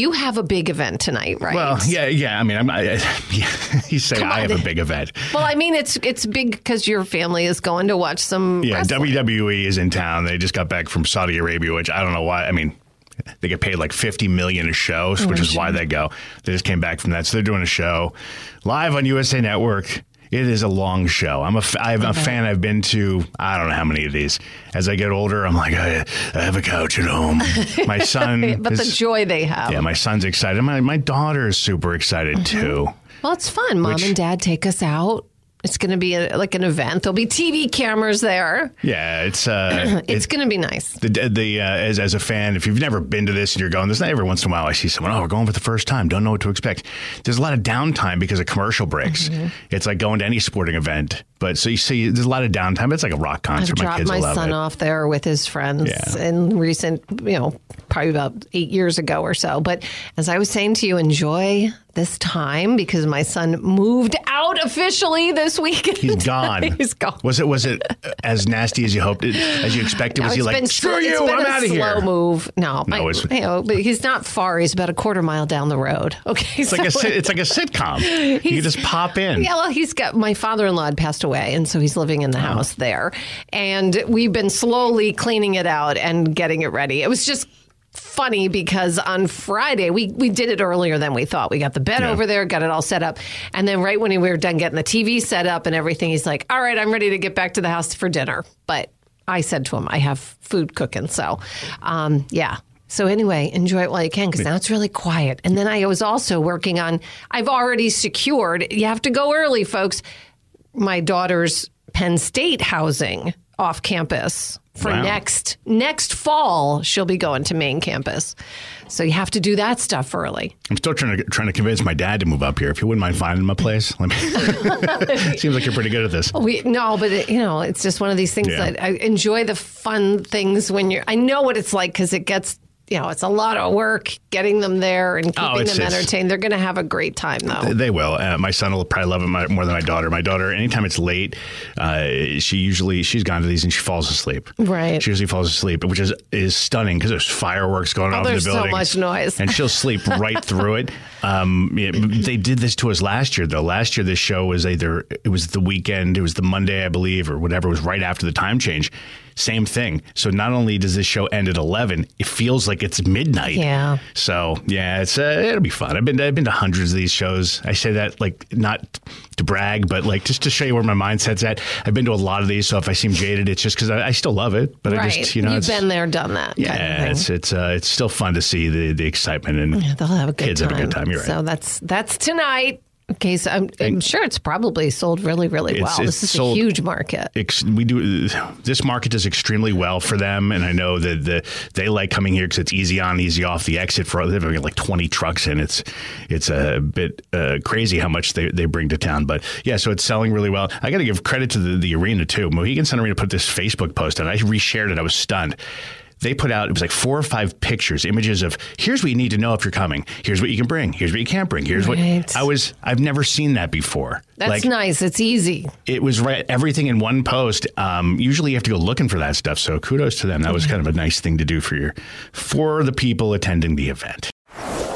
You have a big event tonight, right? Well, yeah, yeah. I mean, I'm, I, yeah, you say Come I on. have a big event. Well, I mean, it's it's big because your family is going to watch some. Yeah, wrestling. WWE is in town. They just got back from Saudi Arabia, which I don't know why. I mean, they get paid like 50 million a show, which is why they go. They just came back from that. So they're doing a show live on USA Network. It is a long show. I'm a, f- I'm a fan. I've been to, I don't know how many of these. As I get older, I'm like, I, I have a couch at home. My son, But the joy they have. yeah, my son's excited. My, my daughter is super excited Mm-hmm. too. Well, it's fun. Mom Which- and dad take us out. It's going to be a, like an event. There'll be TV cameras there. Yeah, it's, uh, It's going to be nice. the the uh, as as a fan, if you've never been to this and you're going, there's not every once in a while I see someone, oh, we're going for the first time, don't know what to expect. There's a lot of downtime because of commercial breaks. Mm-hmm. It's like going to any sporting event, but so you see, there's a lot of downtime. It's like a rock I've concert. my dropped kids my love son it. off there with his friends Yeah. in recent, you know, probably about eight years ago or so. But as I was saying to you, enjoy this time because my son moved out officially this weekend. He's gone. He's gone. Was it was it as nasty as you hoped, it, as you expected? No, Was he like, been screw you, it's been I'm out of here. slow move. No, my, it's- you know, but he's not far. He's about a quarter mile down the road. Okay, It's like a it's like a sitcom. You just pop in. Yeah, well, he's got my father-in-law had passed away, and so he's living in the Oh. house there, and we've been slowly cleaning it out and getting it ready. It was just funny because on Friday we we did it earlier than we thought. We got the bed Yeah. over there, got it all set up, and then right when we were done getting the TV set up and everything, he's like, "All right, I'm ready to get back to the house for dinner." But I said to him, "I have food cooking," so um, yeah. So anyway, enjoy it while you can because now it's really quiet. And then I was also working on. I've already secured. You have to go early, folks. My daughter's Penn State housing off campus for Wow. next next fall. She'll be going to main campus, so you have to do that stuff early. I'm still trying to trying to convince my dad to move up here. If you wouldn't mind finding him a place, let me. Seems like you're pretty good at this. We no, but it, you know, it's just one of these things Yeah. that I enjoy the fun things when you're. I know what it's like because it gets. You know, it's a lot of work getting them there and keeping Oh, them entertained. They're going to have a great time, though. They will. Uh, my son will probably love it more than my daughter. My daughter, anytime it's late, uh, she usually she's gone to these and she falls asleep. Right. She usually falls asleep, which is is stunning because there's fireworks going off in Oh, there's the so building. much noise. and she'll sleep right through it. Um, they did this to us last year, though. Last year, this show was either it was the weekend, it was the Monday, I believe, or whatever. It was right after the time change. Same thing. So not only does this show end at eleven, it feels like it's midnight. Yeah. So yeah, it's uh, it'll be fun. I've been I've been to hundreds of these shows. I say that like not to brag, but like just to show you where my mindset's at. I've been to a lot of these, so if I seem jaded, it's just because I, I still love it. But I just you know You've been there, done that. yeah, kind of it's it's uh, it's still fun to see the the excitement and Yeah, they'll have a good kids time. have a good time. You're right. So that's that's tonight. Okay, so I'm, I'm sure it's probably sold really, really well. it's this is a huge market. ex- we do this market does extremely well for them, and I know that the they like coming here because it's easy on, easy off the exit for they've got like twenty trucks and It's it's a bit uh, crazy how much they, they bring to town, but yeah, so it's selling really well. I got to give credit to the, the arena too. Mohegan Sun Arena put this Facebook post and I reshared it. I was stunned. They put out it was like four or five pictures, images of here's what you need to know if you're coming. Here's what you can bring. Here's what you can't bring. Here's Right. what I was. I've never seen that before. That's like, nice. It's easy. it was right everything in one post. Um, usually you have to go looking for that stuff. So kudos to them. That was kind of a nice thing to do for your for the people attending the event.